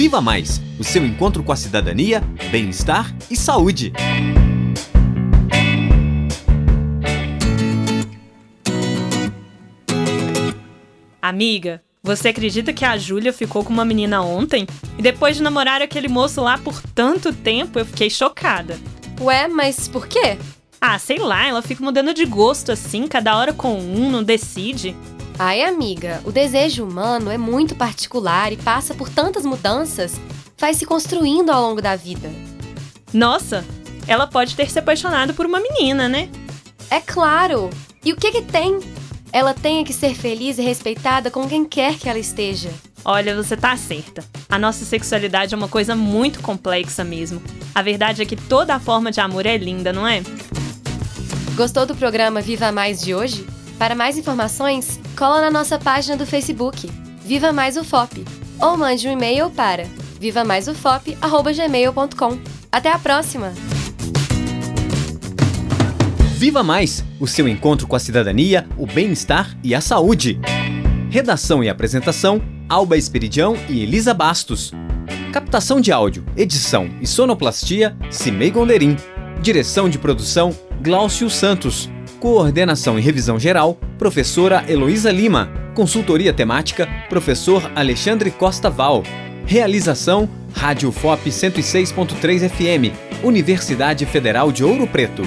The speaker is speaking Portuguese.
Viva Mais o seu encontro com a cidadania, bem-estar e saúde. Amiga, você acredita que a Júlia ficou com uma menina ontem? E depois de namorar aquele moço lá por tanto tempo, eu fiquei chocada. Ué, mas por quê? Ah, sei lá, ela fica mudando de gosto assim, cada hora com um, não decide. Ai, amiga, o desejo humano é muito particular e passa por tantas mudanças, vai se construindo ao longo da vida. Nossa, ela pode ter se apaixonado por uma menina, né? É claro! E o que que tem? Ela tem que ser feliz e respeitada com quem quer que ela esteja. Olha, você tá certa. A nossa sexualidade é uma coisa muito complexa mesmo. A verdade é que toda a forma de amor é linda, não é? Gostou do programa Viva Mais de hoje? Para mais informações, cola na nossa página do Facebook, Viva Mais UFOP, ou mande um e-mail para vivamaisufop@gmail.com. Até a próxima. Viva Mais, o seu encontro com a cidadania, o bem-estar e a saúde. Redação e apresentação: Alba Esperidião e Elisa Bastos. Captação de áudio, edição e sonoplastia: Cimei Gonderim. Direção de produção: Glaucio Santos. Coordenação e revisão geral, professora Heloísa Lima. Consultoria temática, professor Alexandre Costa Val. Realização, Rádio FOP 106.3 FM, Universidade Federal de Ouro Preto.